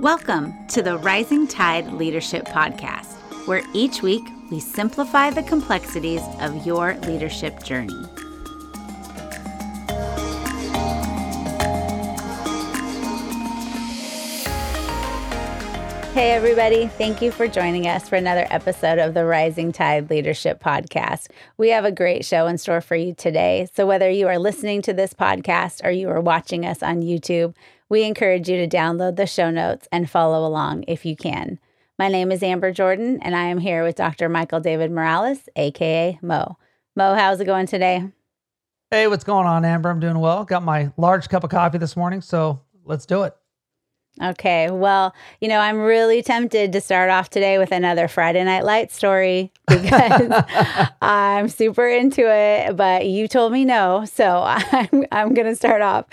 Welcome to the Rising Tide Leadership Podcast, where each week we simplify the complexities of your leadership journey. Hey, everybody. Thank you for joining us for another episode of the Rising Tide Leadership Podcast. We have a great show in store for you today. So, whether you are listening to this podcast or you are watching us on YouTube, we encourage you to download the show notes and follow along if you can. My name is Amber Jordan, and I am here with Dr. Michael David Morales, aka Mo. Mo, how's it going today? Hey, what's going on, Amber? I'm doing well. Got my large cup of coffee this morning, so let's do it. Okay. Well, you know, I'm really tempted to start off today with another Friday Night Light story because I'm super into it, but you told me no. So I'm, I'm going to start off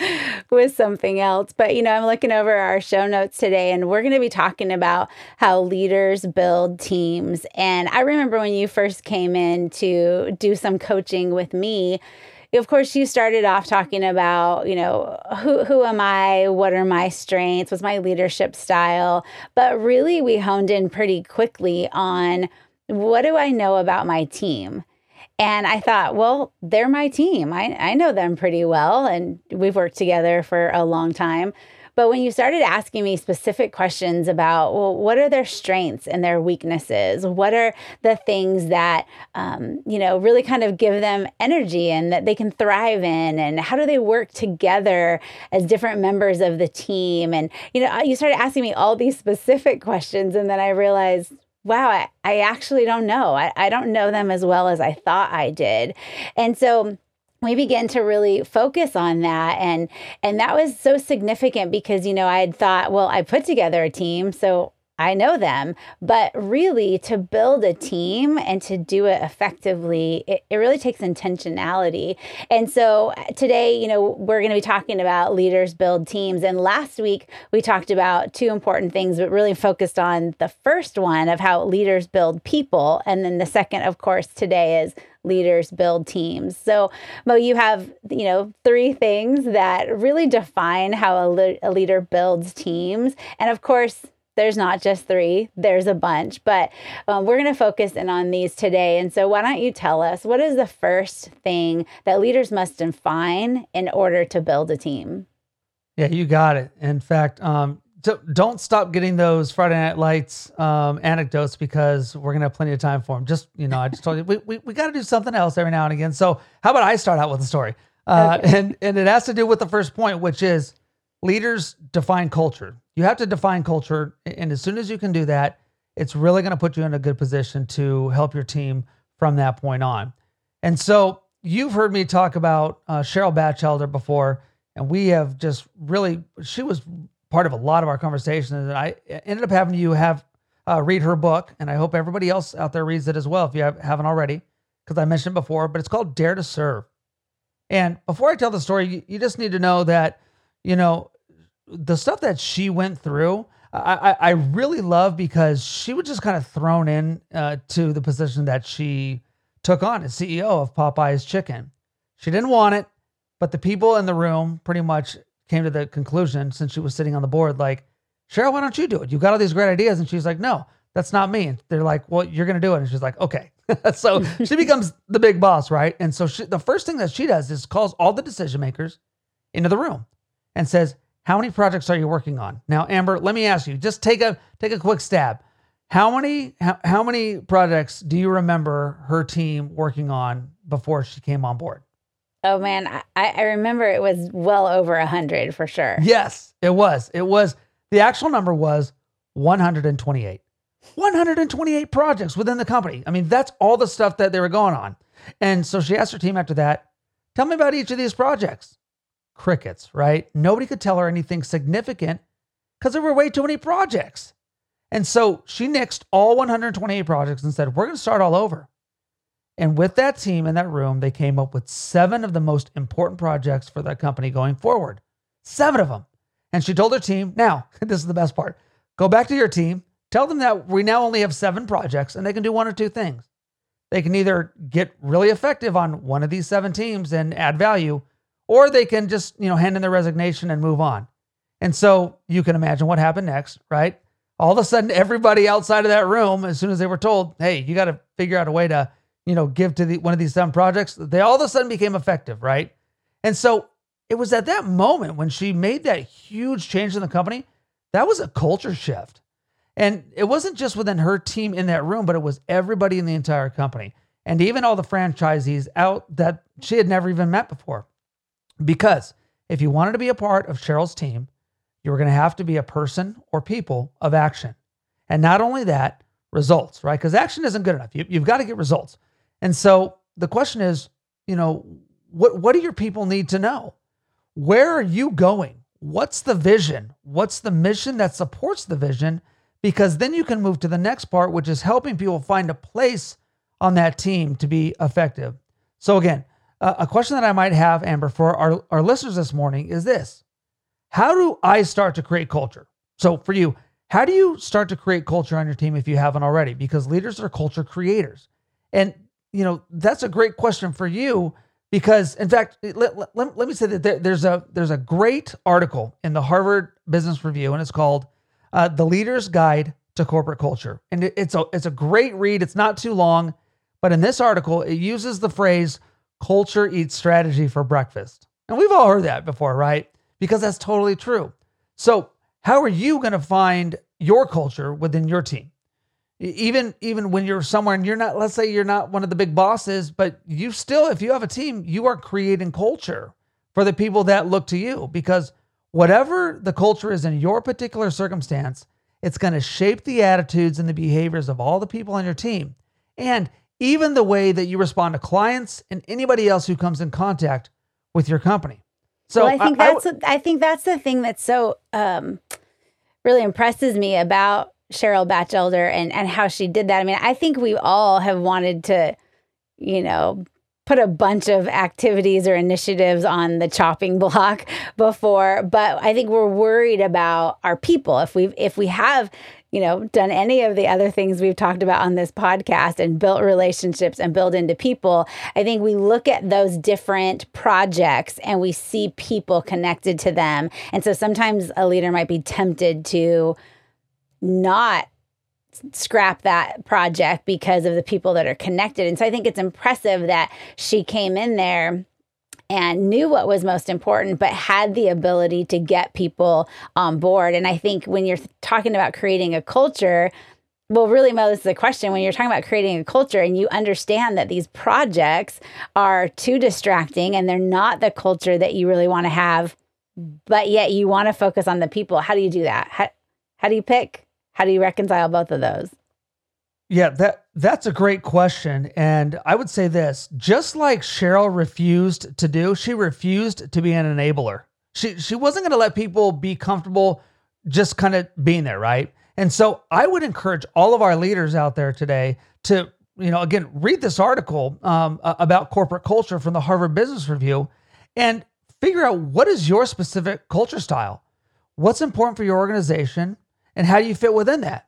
with something else. But, you know, I'm looking over our show notes today and we're going to be talking about how leaders build teams. And I remember when you first came in to do some coaching with me of course, you started off talking about, you know, who who am I? What are my strengths? What's my leadership style? But really, we honed in pretty quickly on what do I know about my team. And I thought, well, they're my team. I, I know them pretty well, and we've worked together for a long time. But when you started asking me specific questions about, well, what are their strengths and their weaknesses? What are the things that, um, you know, really kind of give them energy and that they can thrive in? And how do they work together as different members of the team? And, you know, you started asking me all these specific questions. And then I realized, wow, I, I actually don't know. I, I don't know them as well as I thought I did. And so, we began to really focus on that and and that was so significant because you know i had thought well i put together a team so I know them, but really to build a team and to do it effectively, it, it really takes intentionality. And so uh, today, you know, we're going to be talking about leaders build teams. And last week, we talked about two important things, but really focused on the first one of how leaders build people. And then the second, of course, today is leaders build teams. So, Mo, you have, you know, three things that really define how a, le- a leader builds teams. And of course, there's not just three, there's a bunch, but um, we're going to focus in on these today. And so, why don't you tell us what is the first thing that leaders must define in order to build a team? Yeah, you got it. In fact, um, don't stop getting those Friday Night Lights um, anecdotes because we're gonna have plenty of time for them. Just you know, I just told you we we, we got to do something else every now and again. So how about I start out with a story, uh, okay. and and it has to do with the first point, which is leaders define culture. You have to define culture. And as soon as you can do that, it's really going to put you in a good position to help your team from that point on. And so you've heard me talk about uh, Cheryl Bachelder before, and we have just really, she was part of a lot of our conversations. And I ended up having you have uh, read her book, and I hope everybody else out there reads it as well if you have, haven't already, because I mentioned before, but it's called Dare to Serve. And before I tell the story, you, you just need to know that you know, the stuff that she went through, I, I, really love because she was just kind of thrown in uh, to the position that she took on as CEO of Popeyes Chicken. She didn't want it, but the people in the room pretty much came to the conclusion since she was sitting on the board, like, Cheryl, why don't you do it? You've got all these great ideas. And she's like, no, that's not me. And they're like, well, you're going to do it. And she's like, okay. so she becomes the big boss, right? And so she, the first thing that she does is calls all the decision makers into the room and says, "How many projects are you working on?" Now, Amber, let me ask you. Just take a take a quick stab. How many how, how many projects do you remember her team working on before she came on board? Oh man, I, I remember it was well over a hundred for sure. Yes, it was. It was the actual number was 128. 128 projects within the company. I mean, that's all the stuff that they were going on. And so she asked her team after that, tell me about each of these projects crickets, right? Nobody could tell her anything significant because there were way too many projects. And so she nixed all 128 projects and said, We're going to start all over. And with that team in that room, they came up with seven of the most important projects for that company going forward. Seven of them. And she told her team, Now, this is the best part go back to your team, tell them that we now only have seven projects and they can do one or two things. They can either get really effective on one of these seven teams and add value, or they can just, you know, hand in their resignation and move on. And so you can imagine what happened next, right? All of a sudden, everybody outside of that room, as soon as they were told, hey, you got to figure out a way to, you know, give to the, one of these seven projects, they all of a sudden became effective, right? And so it was at that moment when she made that huge change in the company, that was a culture shift. And it wasn't just within her team in that room, but it was everybody in the entire company and even all the franchisees out that she had never even met before. Because if you wanted to be a part of Cheryl's team, you were going to have to be a person or people of action. And not only that, results, right? Because action isn't good enough. You, you've got to get results. And so the question is, you know, what, what do your people need to know? Where are you going? What's the vision? What's the mission that supports the vision? Because then you can move to the next part, which is helping people find a place on that team to be effective. So, again, uh, a question that I might have, Amber, for our, our listeners this morning is this How do I start to create culture? So, for you, how do you start to create culture on your team if you haven't already? Because leaders are culture creators. And, you know, that's a great question for you because, in fact, let, let, let me say that there, there's, a, there's a great article in the Harvard Business Review, and it's called uh, The Leader's Guide to Corporate Culture. And it, it's, a, it's a great read, it's not too long. But in this article, it uses the phrase culture eats strategy for breakfast. And we've all heard that before, right? Because that's totally true. So, how are you going to find your culture within your team? Even even when you're somewhere and you're not let's say you're not one of the big bosses, but you still if you have a team, you are creating culture for the people that look to you because whatever the culture is in your particular circumstance, it's going to shape the attitudes and the behaviors of all the people on your team. And even the way that you respond to clients and anybody else who comes in contact with your company. So well, I think I, that's I, I, think that's the thing that so um, really impresses me about Cheryl Bachelder and and how she did that. I mean, I think we all have wanted to, you know, put a bunch of activities or initiatives on the chopping block before, but I think we're worried about our people. If we if we have you know, done any of the other things we've talked about on this podcast and built relationships and build into people, I think we look at those different projects and we see people connected to them. And so sometimes a leader might be tempted to not scrap that project because of the people that are connected. And so I think it's impressive that she came in there and knew what was most important, but had the ability to get people on board. And I think when you're talking about creating a culture, well, really, Mo, this is a question. When you're talking about creating a culture and you understand that these projects are too distracting and they're not the culture that you really want to have, but yet you want to focus on the people, how do you do that? How, how do you pick? How do you reconcile both of those? Yeah, that that's a great question. And I would say this, just like Cheryl refused to do, she refused to be an enabler. She she wasn't going to let people be comfortable just kind of being there, right? And so I would encourage all of our leaders out there today to, you know, again, read this article um, about corporate culture from the Harvard Business Review and figure out what is your specific culture style? What's important for your organization and how do you fit within that?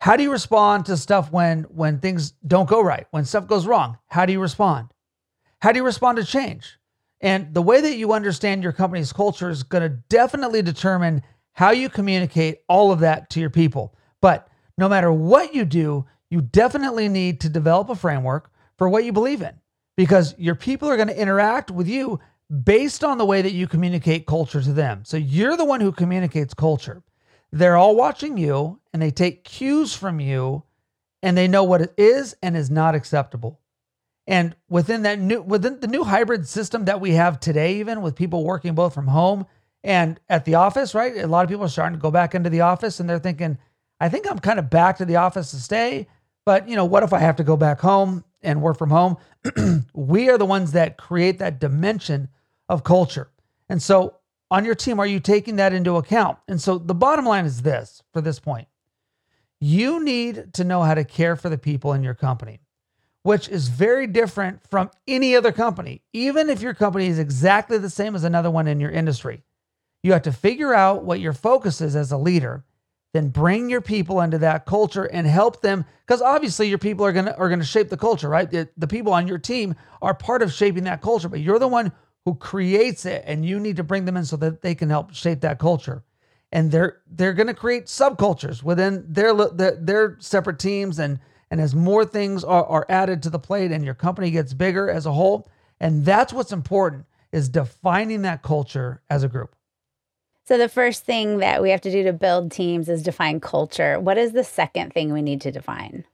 How do you respond to stuff when when things don't go right, when stuff goes wrong? How do you respond? How do you respond to change? And the way that you understand your company's culture is going to definitely determine how you communicate all of that to your people. But no matter what you do, you definitely need to develop a framework for what you believe in because your people are going to interact with you based on the way that you communicate culture to them. So you're the one who communicates culture. They're all watching you and they take cues from you and they know what it is and is not acceptable. And within that new within the new hybrid system that we have today, even with people working both from home and at the office, right? A lot of people are starting to go back into the office and they're thinking, I think I'm kind of back to the office to stay, but you know, what if I have to go back home and work from home? we are the ones that create that dimension of culture. And so on your team, are you taking that into account? And so the bottom line is this for this point you need to know how to care for the people in your company, which is very different from any other company, even if your company is exactly the same as another one in your industry. You have to figure out what your focus is as a leader, then bring your people into that culture and help them because obviously your people are going to are going to shape the culture, right? The, the people on your team are part of shaping that culture, but you're the one who creates it and you need to bring them in so that they can help shape that culture. and they're they're going to create subcultures within their, their their separate teams and and as more things are, are added to the plate and your company gets bigger as a whole. And that's what's important is defining that culture as a group. So the first thing that we have to do to build teams is define culture. What is the second thing we need to define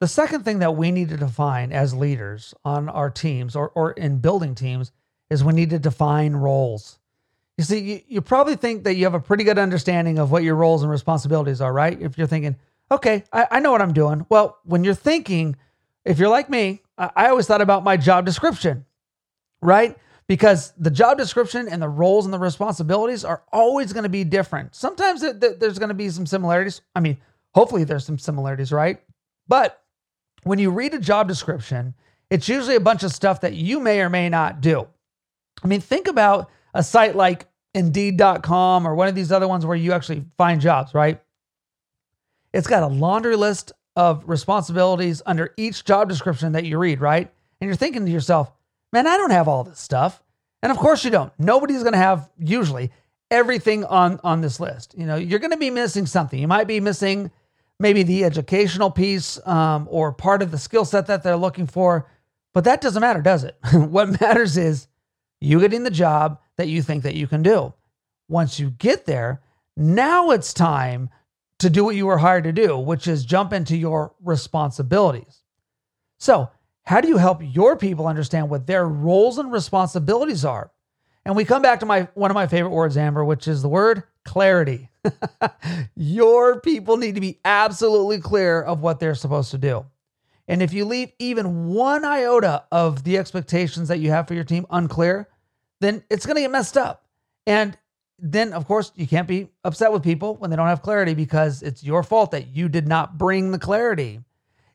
the second thing that we need to define as leaders on our teams or, or in building teams is we need to define roles you see, you, you probably think that you have a pretty good understanding of what your roles and responsibilities are, right? If you're thinking, okay, I, I know what I'm doing. Well, when you're thinking, if you're like me, I, I always thought about my job description, right? Because the job description and the roles and the responsibilities are always going to be different. Sometimes th- there's going to be some similarities. I mean, hopefully there's some similarities, right? But when you read a job description, it's usually a bunch of stuff that you may or may not do. I mean, think about a site like Indeed.com or one of these other ones where you actually find jobs, right? It's got a laundry list of responsibilities under each job description that you read, right? And you're thinking to yourself, man, I don't have all this stuff. And of course you don't. Nobody's going to have usually everything on on this list. You know, you're going to be missing something. You might be missing maybe the educational piece um, or part of the skill set that they're looking for, but that doesn't matter, does it? what matters is you getting the job that you think that you can do. Once you get there, now it's time to do what you were hired to do, which is jump into your responsibilities. So, how do you help your people understand what their roles and responsibilities are? And we come back to my one of my favorite words, Amber, which is the word clarity. your people need to be absolutely clear of what they're supposed to do. And if you leave even one iota of the expectations that you have for your team unclear, then it's going to get messed up. And then, of course, you can't be upset with people when they don't have clarity because it's your fault that you did not bring the clarity.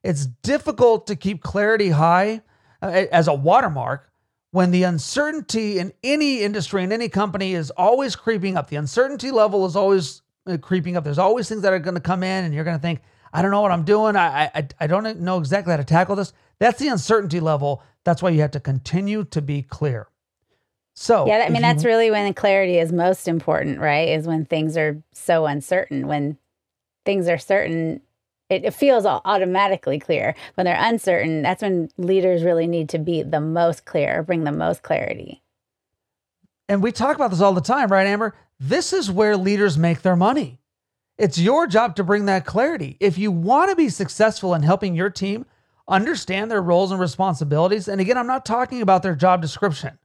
It's difficult to keep clarity high uh, as a watermark when the uncertainty in any industry, in any company, is always creeping up. The uncertainty level is always uh, creeping up. There's always things that are going to come in, and you're going to think, I don't know what I'm doing. I, I, I don't know exactly how to tackle this. That's the uncertainty level. That's why you have to continue to be clear. So, yeah, I mean, that's you, really when clarity is most important, right? Is when things are so uncertain. When things are certain, it, it feels automatically clear. When they're uncertain, that's when leaders really need to be the most clear, bring the most clarity. And we talk about this all the time, right, Amber? This is where leaders make their money. It's your job to bring that clarity. If you want to be successful in helping your team understand their roles and responsibilities, and again, I'm not talking about their job description.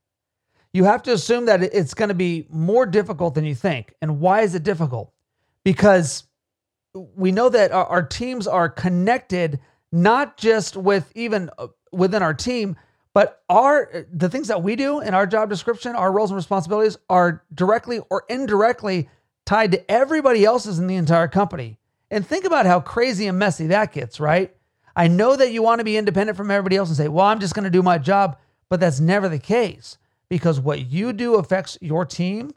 You have to assume that it's going to be more difficult than you think. And why is it difficult? Because we know that our, our teams are connected not just with even uh, within our team, but our the things that we do in our job description, our roles and responsibilities are directly or indirectly tied to everybody else's in the entire company. And think about how crazy and messy that gets, right? I know that you want to be independent from everybody else and say, well, I'm just going to do my job, but that's never the case because what you do affects your team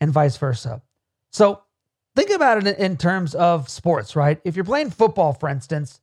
and vice versa. So think about it in terms of sports, right? If you're playing football, for instance,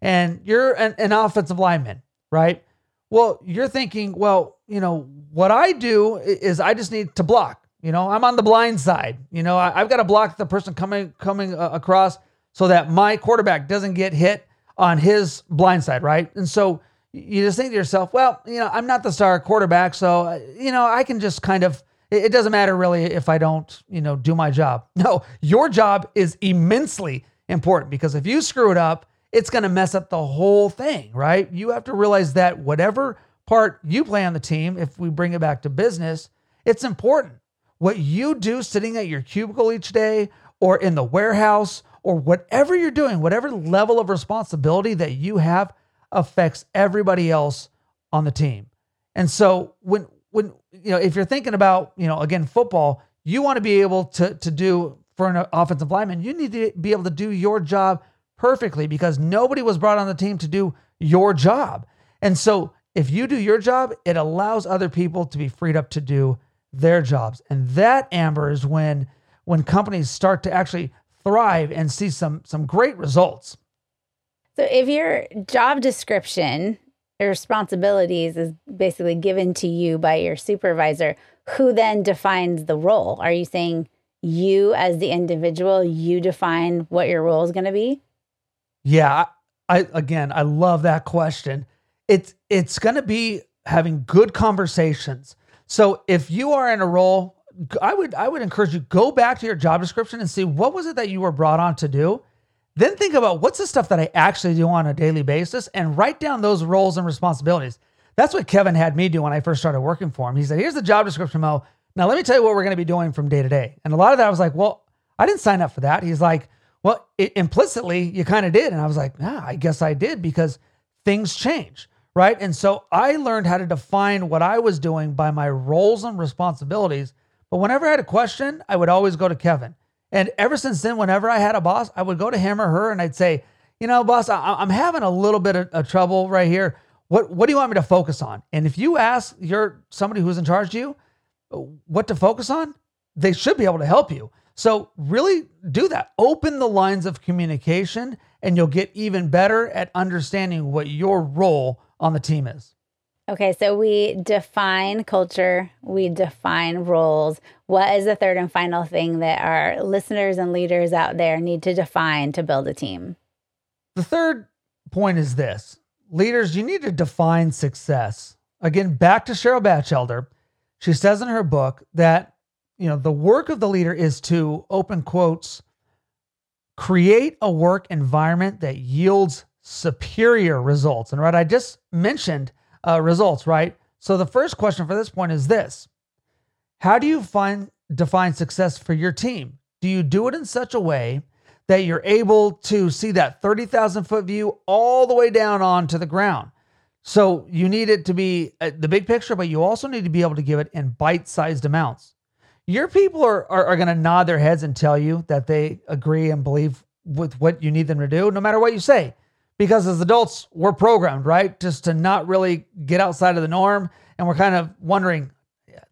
and you're an, an offensive lineman, right? Well, you're thinking, well, you know, what I do is I just need to block. You know, I'm on the blind side. You know, I, have got to block the person coming coming uh, across so that my quarterback doesn't get hit on his blind side, right? And so you just think to yourself, well, you know, I'm not the star quarterback, so uh, you know, I can just kind of. It doesn't matter really if I don't, you know, do my job. No, your job is immensely important because if you screw it up, it's going to mess up the whole thing, right? You have to realize that whatever part you play on the team, if we bring it back to business, it's important what you do sitting at your cubicle each day or in the warehouse or whatever you're doing, whatever level of responsibility that you have affects everybody else on the team. And so when when you know if you're thinking about, you know, again football, you want to be able to to do for an offensive lineman, you need to be able to do your job perfectly because nobody was brought on the team to do your job. And so if you do your job, it allows other people to be freed up to do their jobs. And that Amber is when when companies start to actually thrive and see some some great results. So if your job description responsibilities is basically given to you by your supervisor, who then defines the role? Are you saying you as the individual, you define what your role is going to be? Yeah, I, again, I love that question. It's it's going to be having good conversations. So if you are in a role, I would I would encourage you go back to your job description and see what was it that you were brought on to do. Then think about what's the stuff that I actually do on a daily basis and write down those roles and responsibilities. That's what Kevin had me do when I first started working for him. He said, "Here's the job description, Mo. Now let me tell you what we're going to be doing from day to day." And a lot of that I was like, "Well, I didn't sign up for that." He's like, "Well, it, implicitly you kind of did," and I was like, "Ah, I guess I did because things change." right? And so I learned how to define what I was doing by my roles and responsibilities. But whenever I had a question, I would always go to Kevin. And ever since then, whenever I had a boss, I would go to him or her and I'd say, you know, boss, I- am having a little bit of, of, trouble right here. What what do you want me to focus on? And if you ask your somebody who's in charge of you uh, what to focus on, they should be able to help you. So really do that. Open the lines of communication and you'll get even better at understanding what your role on the team is. Okay, so we define culture, we define roles. What is the third and final thing that our listeners and leaders out there need to define to build a team? The third point is this leaders, you need to define success. Again, back to Cheryl Bachelder. She says in her book that, you know, the work of the leader is to open quotes, create a work environment that yields superior results. And right, I just mentioned uh, results, right? So the first question for this point is this How do you find define success for your team? Do you do it in such a way that you're able to see that 30,000 foot view all the way down onto the ground? So you need it to be uh, the big picture, but you also need to be able to give it in bite sized amounts. Your people are, are, are going to nod their heads and tell you that they agree and believe with what you need them to do, no matter what you say because as adults, we're programmed, right? Just to not really get outside of the norm. And we're kind of wondering,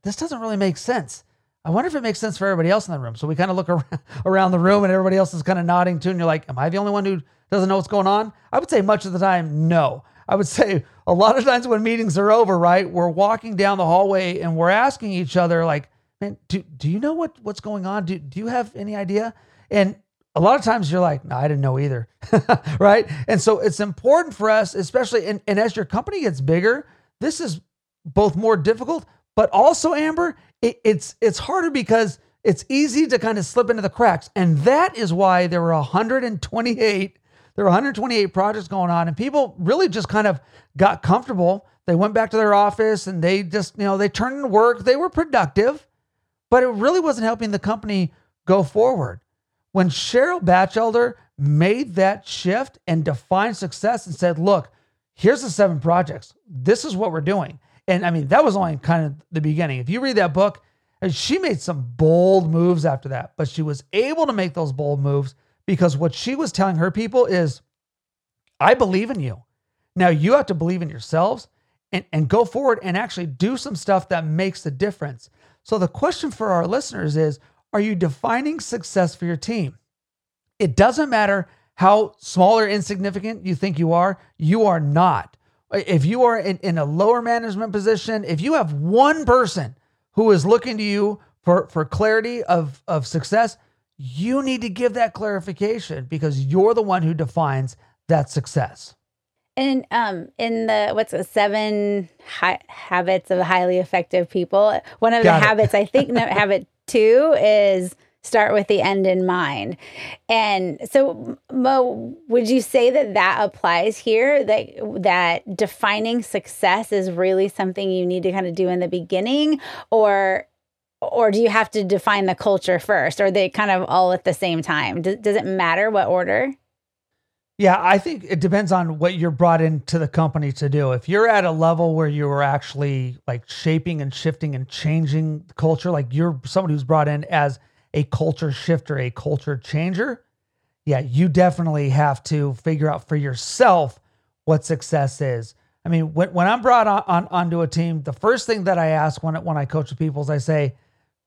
this doesn't really make sense. I wonder if it makes sense for everybody else in the room. So we kind of look around the room and everybody else is kind of nodding too. And you're like, am I the only one who doesn't know what's going on? I would say much of the time, no. I would say a lot of times when meetings are over, right, we're walking down the hallway and we're asking each other, like, man, do, do you know what, what's going on? Do, do you have any idea? And a lot of times you're like, no, I didn't know either. right. And so it's important for us, especially, and, and as your company gets bigger, this is both more difficult, but also, Amber, it, it's it's harder because it's easy to kind of slip into the cracks. And that is why there were 128, there were 128 projects going on, and people really just kind of got comfortable. They went back to their office and they just, you know, they turned in work. They were productive, but it really wasn't helping the company go forward. When Cheryl Bachelder made that shift and defined success and said, look, here's the seven projects. This is what we're doing. And I mean, that was only kind of the beginning. If you read that book, she made some bold moves after that, but she was able to make those bold moves because what she was telling her people is, I believe in you. Now you have to believe in yourselves and, and go forward and actually do some stuff that makes a difference. So the question for our listeners is are you defining success for your team? It doesn't matter how small or insignificant you think you are, you are not. If you are in, in a lower management position, if you have one person who is looking to you for, for clarity of, of success, you need to give that clarification because you're the one who defines that success. And um, in the what's the seven hi- habits of highly effective people, one of Got the it. habits I think habit two is start with the end in mind. And so Mo, would you say that that applies here that that defining success is really something you need to kind of do in the beginning or or do you have to define the culture first or they kind of all at the same time? Does, does it matter what order? Yeah, I think it depends on what you're brought into the company to do. If you're at a level where you are actually like shaping and shifting and changing culture, like you're somebody who's brought in as a culture shifter, a culture changer, yeah, you definitely have to figure out for yourself what success is. I mean, when, when I'm brought on, on onto a team, the first thing that I ask when when I coach the people is I say,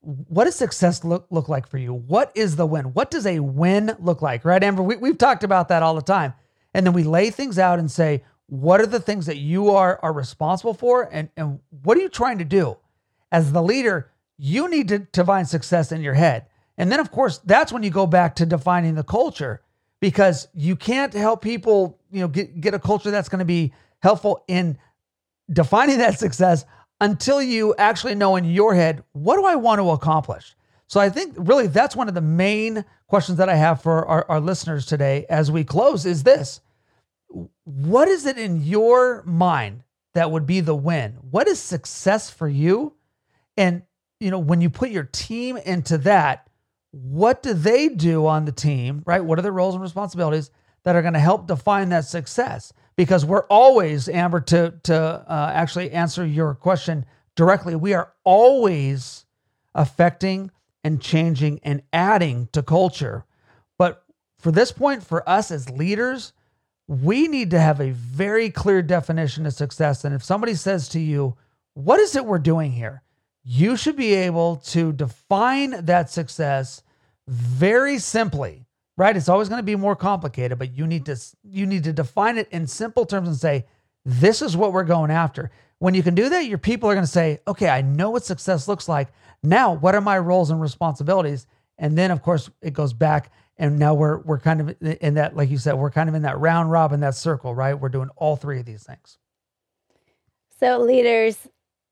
what does success look, look like for you? What is the win? What does a win look like? Right, Amber? We, we've talked about that all the time. And then we lay things out and say, what are the things that you are, are responsible for? And, and what are you trying to do? As the leader, you need to, to find success in your head. And then, of course, that's when you go back to defining the culture because you can't help people, you know, get, get a culture that's going to be helpful in defining that success until you actually know in your head, what do I want to accomplish? So I think really that's one of the main questions that I have for our, our listeners today as we close is this. What is it in your mind that would be the win? What is success for you? And you know, when you put your team into that, what do they do on the team, right? What are the roles and responsibilities that are going to help define that success? Because we're always, Amber, to to uh, actually answer your question directly, we are always affecting and changing and adding to culture. But for this point, for us as leaders, we need to have a very clear definition of success. And if somebody says to you, What is it we're doing here? You should be able to define that success very simply, right? It's always going to be more complicated, but you need to you need to define it in simple terms and say, this is what we're going after. When you can do that, your people are going to say, okay, I know what success looks like. Now, what are my roles and responsibilities? And then, of course, it goes back, and now we're we're kind of in that, like you said, we're kind of in that round robin, that circle, right? We're doing all three of these things. So leaders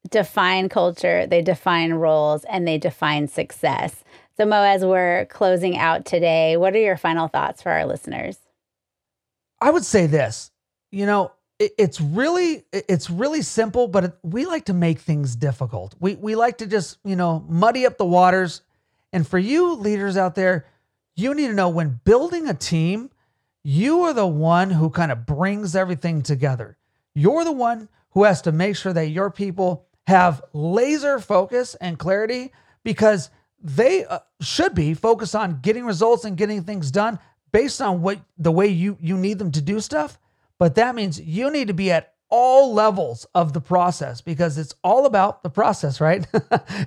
define culture, they define roles, and they define success. So, Mo, as we're closing out today, what are your final thoughts for our listeners? I would say this. You know, it's really it's really simple, but we like to make things difficult. We we like to just you know muddy up the waters. And for you leaders out there, you need to know when building a team, you are the one who kind of brings everything together. You're the one who has to make sure that your people have laser focus and clarity because they uh, should be focused on getting results and getting things done based on what the way you you need them to do stuff but that means you need to be at all levels of the process because it's all about the process, right?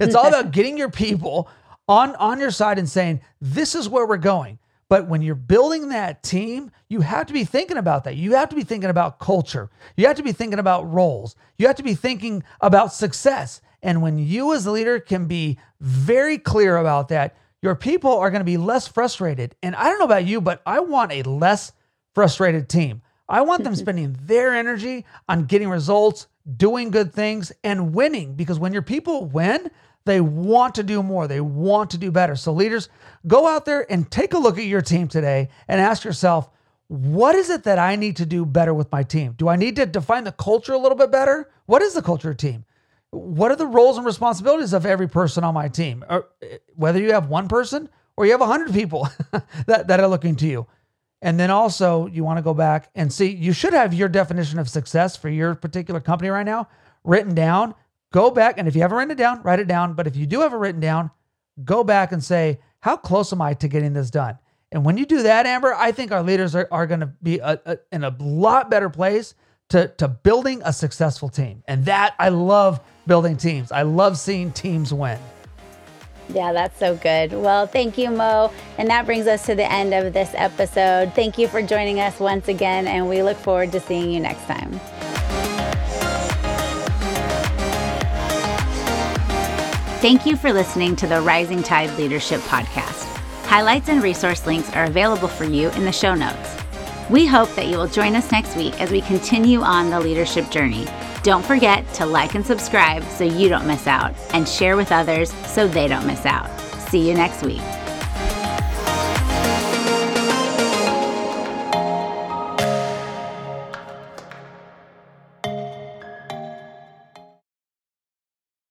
it's all about getting your people on on your side and saying, "This is where we're going." But when you're building that team, you have to be thinking about that. You have to be thinking about culture. You have to be thinking about roles. You have to be thinking about success. And when you as a leader can be very clear about that, your people are going to be less frustrated. And I don't know about you, but I want a less frustrated team. I want them spending their energy on getting results, doing good things, and winning because when your people win, they want to do more. They want to do better. So, leaders, go out there and take a look at your team today and ask yourself, what is it that I need to do better with my team? Do I need to define the culture a little bit better? What is the culture team? What are the roles and responsibilities of every person on my team? Or, eh, whether you have one person or you have 100 people that, that are looking to you. And then also, you want to go back and see, you should have your definition of success for your particular company right now written down. Go back, and if you haven't written it down, write it down. But if you do have it written down, go back and say, how close am I to getting this done? And when you do that, Amber, I think our leaders are, are going to be a, a, in a lot better place to, to building a successful team. And that, I love building teams. I love seeing teams win. Yeah, that's so good. Well, thank you, Mo. And that brings us to the end of this episode. Thank you for joining us once again, and we look forward to seeing you next time. Thank you for listening to the Rising Tide Leadership Podcast. Highlights and resource links are available for you in the show notes. We hope that you will join us next week as we continue on the leadership journey don't forget to like and subscribe so you don't miss out, and share with others so they don't miss out. See you next week.